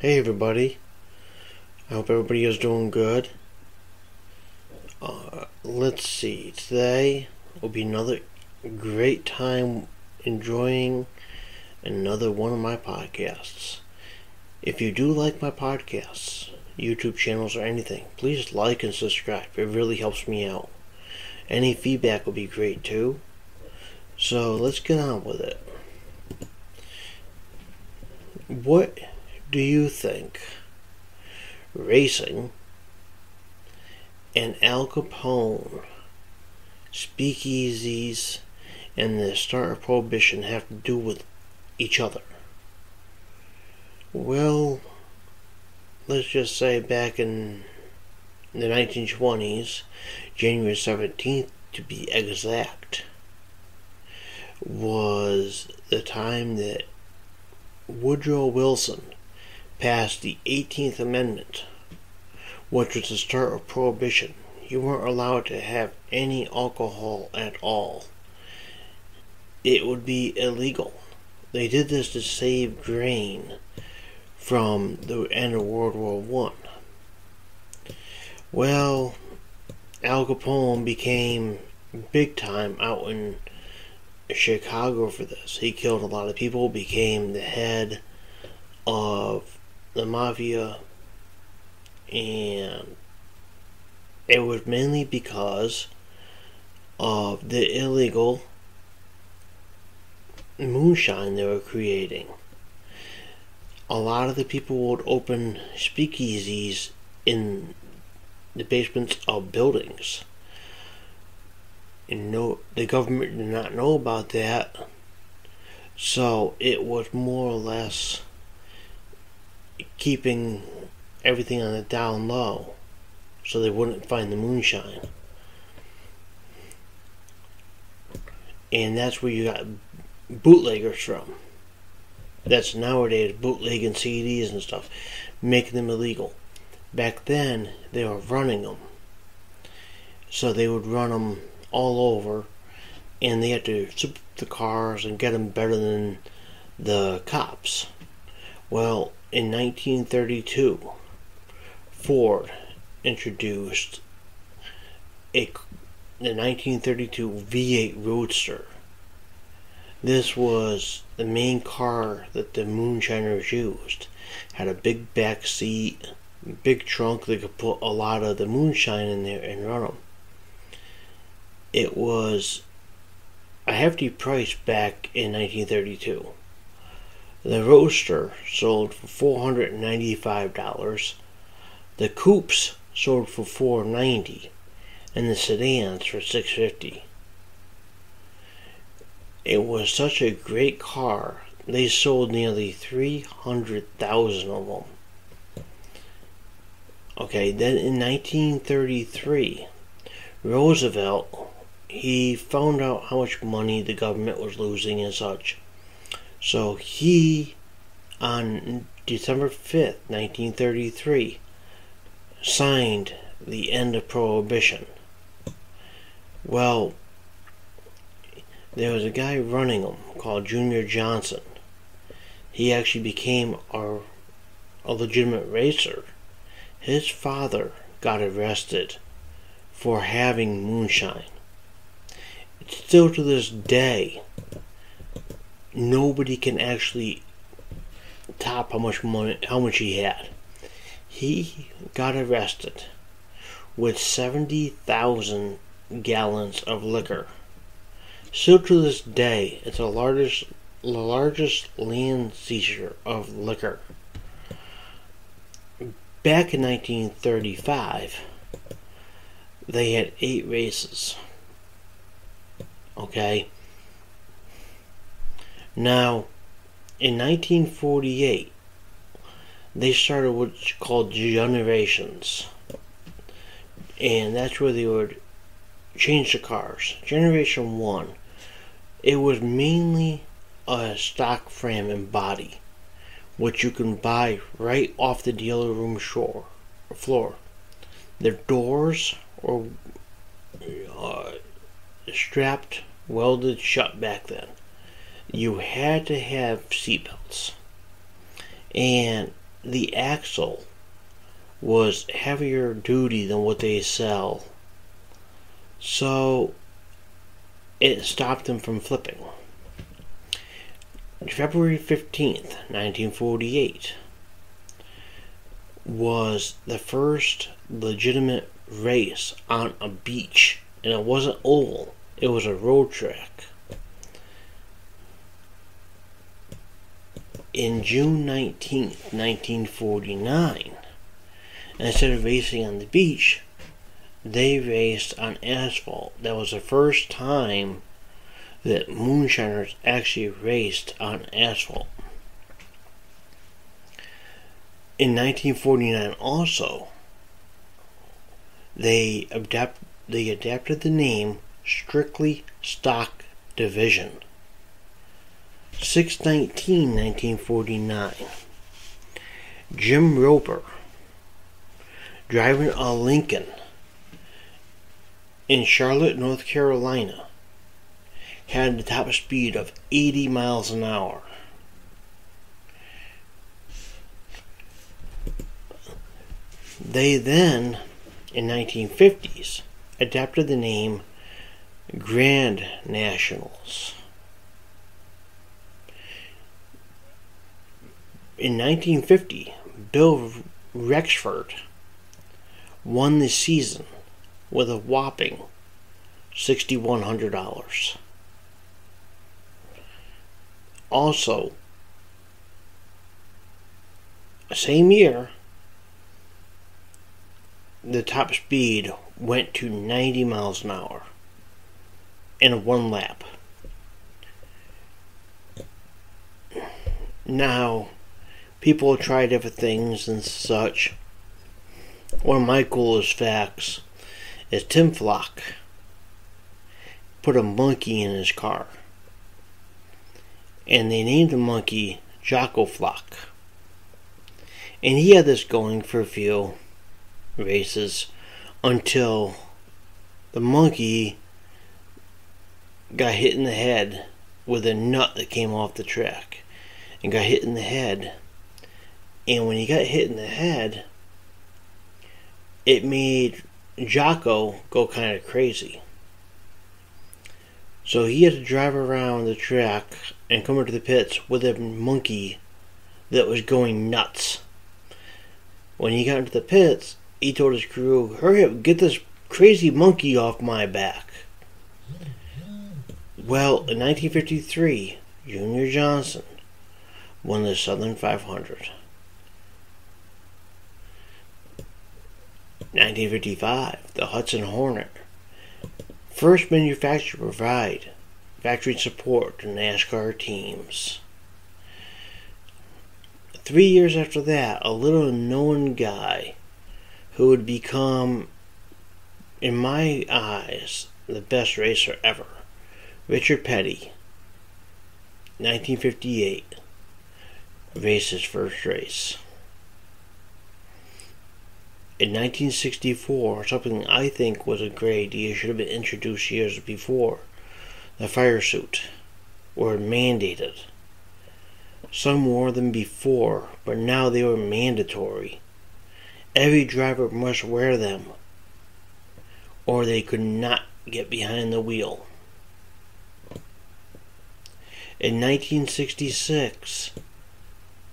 Hey everybody. I hope everybody is doing good. Uh, let's see. Today will be another great time enjoying another one of my podcasts. If you do like my podcasts, YouTube channels, or anything, please like and subscribe. It really helps me out. Any feedback will be great too. So let's get on with it. What do you think racing and Al Capone, speakeasies, and the start of Prohibition have to do with each other? Well, let's just say back in the 1920s, January 17th to be exact, was the time that Woodrow Wilson passed the 18th Amendment, which was the start of Prohibition. You weren't allowed to have any alcohol at all. It would be illegal. They did this to save grain from the end of World War One. Well, Al Capone became big time out in Chicago for this. He killed a lot of people, became the head of the mafia, and it was mainly because of the illegal moonshine they were creating. A lot of the people would open speakeasies in the basements of buildings. And no, the government did not know about that. So it was more or less keeping everything on the down low so they wouldn't find the moonshine. And that's where you got bootleggers from. That's nowadays bootlegging CDs and stuff, making them illegal. Back then, they were running them. So they would run them all over, and they had to soup the cars and get them better than the cops. Well, in 1932, Ford introduced a the 1932 V8 Roadster. This was the main car that the moonshiners used. Had a big back seat, big trunk that could put a lot of the moonshine in there and run them. It was a hefty price back in 1932. The Roadster sold for $495. The Coupes sold for 490 and the sedans for 650. It was such a great car. They sold nearly 300,000 of them. Okay, then in 1933, Roosevelt he found out how much money the government was losing and such. So he, on December 5th, 1933, signed the end of Prohibition. Well, there was a guy running them called Junior Johnson. He actually became a, a legitimate racer. His father got arrested for having moonshine. Still to this day, nobody can actually top how much money how much he had. He got arrested with seventy thousand gallons of liquor. Still to this day, it's the largest the largest land seizure of liquor. Back in 1935, they had eight races. Okay. Now, in 1948, they started what's called generations. And that's where they would change the cars. Generation 1, it was mainly a stock frame and body, which you can buy right off the dealer room shore, floor. The doors were uh, strapped, welded shut back then you had to have seatbelts. And the axle was heavier duty than what they sell. So it stopped them from flipping. February 15th, 1948 was the first legitimate race on a beach. And it wasn't oval, it was a road track. In June 19th, 1949, instead of racing on the beach, they raced on asphalt. That was the first time that moonshiners actually raced on asphalt. In 1949 also, they adapt they adapted the name Strictly Stock Division. 619 1949. Jim Roper driving a Lincoln in Charlotte, North Carolina had the top speed of 80 miles an hour. They then, in 1950s, adapted the name Grand Nationals. In 1950, Bill Rexford won the season with a whopping $6,100. Also, same year, the top speed went to 90 miles an hour in one lap. Now, people try different things and such. One of my coolest facts is Tim Flock put a monkey in his car. And they named the monkey Jocko Flock. And he had this going for a few races until the monkey got hit in the head with a nut that came off the track and got hit in the head. And when he got hit in the head, it made Jocko go kind of crazy. So he had to drive around the track and come into the pits with a monkey that was going nuts. When he got into the pits, he told his crew, Hurry up, get this crazy monkey off my back. Well, in 1953, Junior Johnson won the Southern 500. 1955, the Hudson Hornet. First manufacturer to provide factory support to NASCAR teams. Three years after that, a little known guy who would become, in my eyes, the best racer ever. Richard Petty, 1958, raced his first race. In 1964, something I think was a great idea should have been introduced years before. The fire suit were mandated. Some wore them before, but now they were mandatory. Every driver must wear them, or they could not get behind the wheel. In 1966,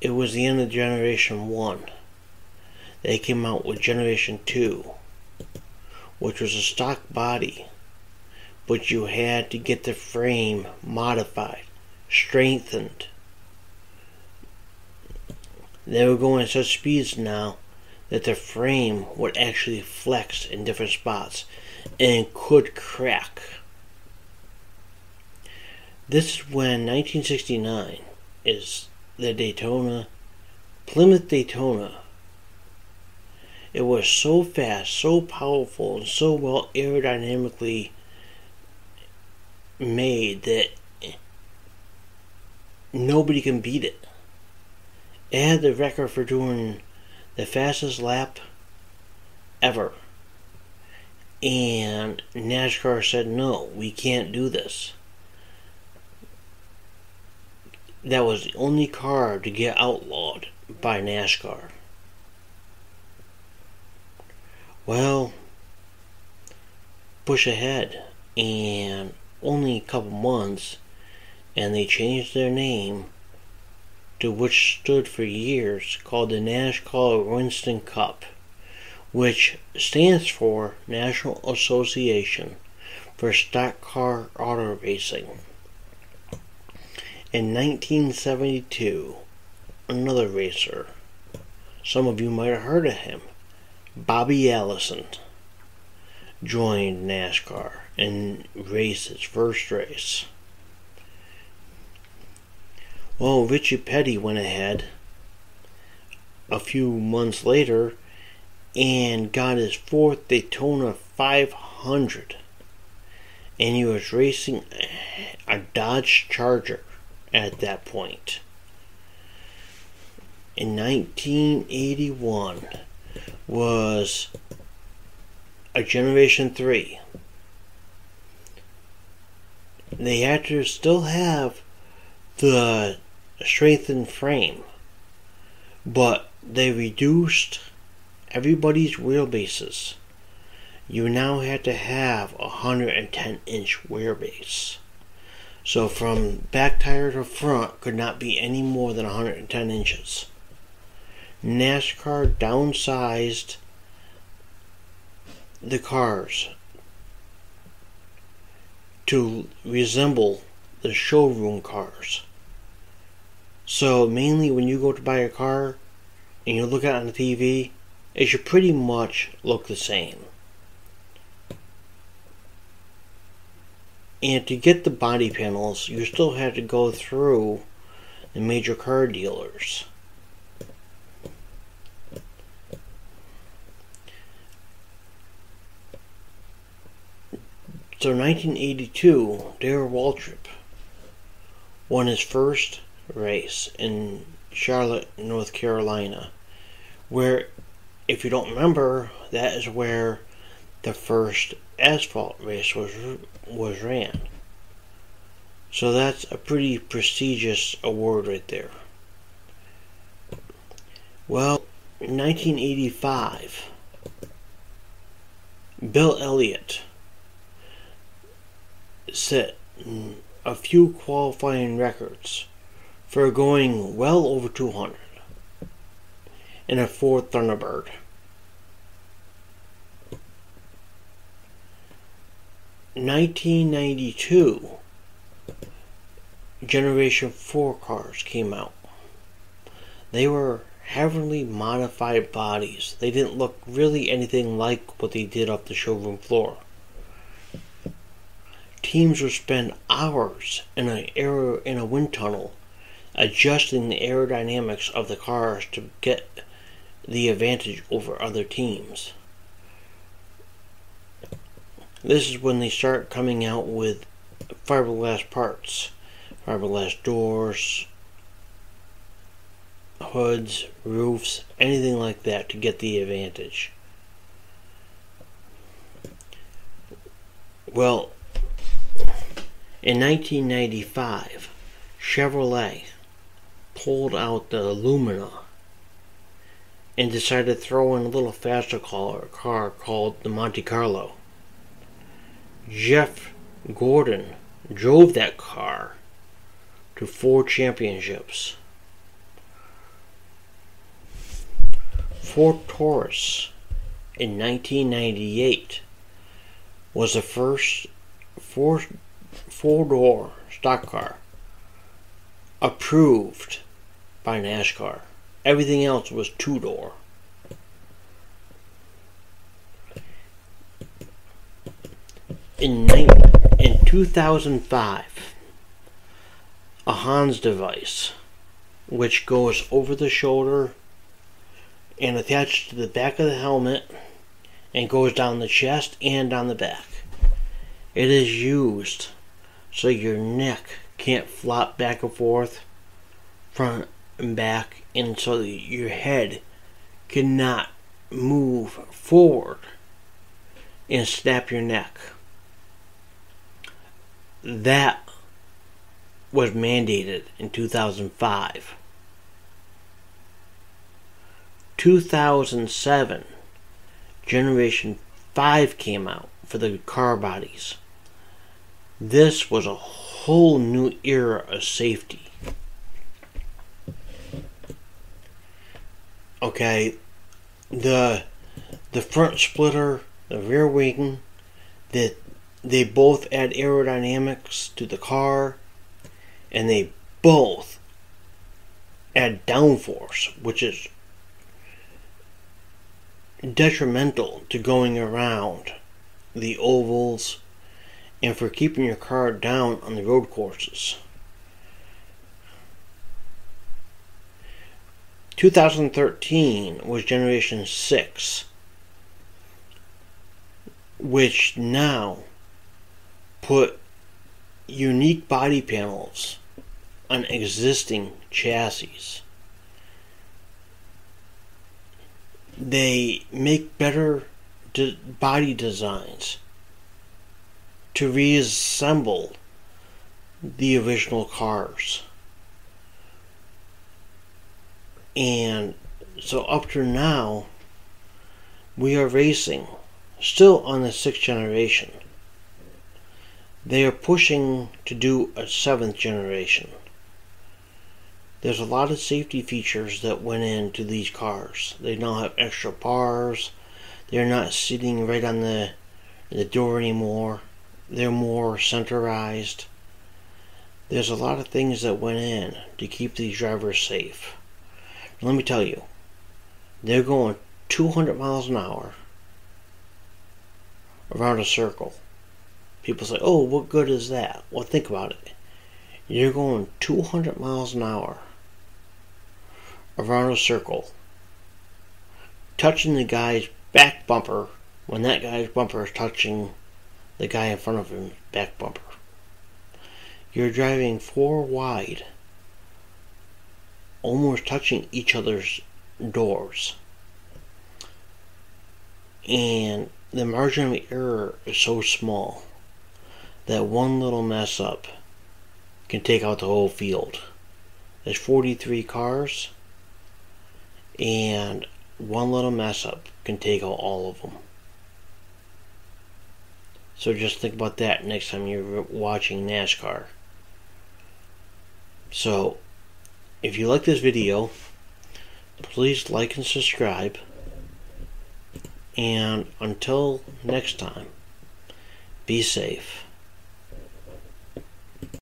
it was the end of Generation 1. They came out with Generation 2, which was a stock body, but you had to get the frame modified, strengthened. They were going at such speeds now that the frame would actually flex in different spots and could crack. This is when 1969 is the Daytona, Plymouth Daytona. It was so fast, so powerful, and so well aerodynamically made that nobody can beat it. It had the record for doing the fastest lap ever. And NASCAR said, no, we can't do this. That was the only car to get outlawed by NASCAR. Well, push ahead, and only a couple months, and they changed their name to which stood for years called the NASCAR Winston Cup, which stands for National Association for Stock Car Auto Racing. In 1972, another racer, some of you might have heard of him, Bobby Allison, joined NASCAR and raced his first race. Well, Richie Petty went ahead a few months later and got his fourth Daytona 500. And he was racing a Dodge Charger at that point. In 1981 was a Generation 3. They had to still have the strengthened frame, but they reduced everybody's wheelbases. You now had to have a 110 inch wheelbase. So from back tire to front could not be any more than 110 inches. NASCAR downsized the cars to resemble the showroom cars. So mainly when you go to buy a car and you look at it on the TV, it should pretty much look the same. And to get the body panels, you still have to go through the major car dealers. So 1982, Darrell Waltrip won his first race in Charlotte, North Carolina, where, if you don't remember, that is where the first asphalt race was was ran. So that's a pretty prestigious award right there. Well, 1985, Bill Elliott set a few qualifying records for going well over 200 in a Ford Thunderbird. Nineteen ninety two Generation 4 cars came out. They were heavily modified bodies. They didn't look really anything like what they did off the showroom floor. Teams would spend hours in a air in a wind tunnel adjusting the aerodynamics of the cars to get the advantage over other teams. This is when they start coming out with fiberglass parts, fiberglass doors, hoods, roofs, anything like that to get the advantage. Well, in 1995, Chevrolet pulled out the Lumina and decided to throw in a little faster car, called the Monte Carlo. Jeff Gordon drove that car to four championships. Ford Taurus in 1998 was the first four four door stock car approved by NASCAR. Everything else was two door. In, in 2005, a Hans device, which goes over the shoulder and attached to the back of the helmet and goes down the chest and down the back. It is used so your neck can't flop back and forth, front and back, and so your head cannot move forward and snap your neck. That was mandated in 2005. 2007, Generation 5 came out for the car bodies. This was a whole new era of safety. Okay, the the front splitter, the rear wing, that they both add aerodynamics to the car, and they both add downforce, which is detrimental to going around the ovals and for keeping your car down on the road courses. 2013 was Generation 6, which now put unique body panels on existing chassis. They make better de- body designs to reassemble the original cars. And so up to now, we are racing still on the sixth generation. They are pushing to do a seventh generation. There's a lot of safety features that went into these cars. They now have extra bars. They're not sitting right on the the door anymore. They're more centralized. There's a lot of things that went in to keep these drivers safe. Let me tell you, they're going 200 miles an hour around a circle. People say, oh, what good is that? Well, think about it. You're going 200 miles an hour around a circle, touching the guy's back bumper when that guy's bumper is touching the guy in front of him back bumper. You're driving four wide, almost touching each other's doors. And the margin of error is so small that one little mess up can take out the whole field. There's 43 cars and one little mess up can take out all of them. So just think about that next time you're watching NASCAR. So, if you like this video, please like and subscribe. And until next time, be safe.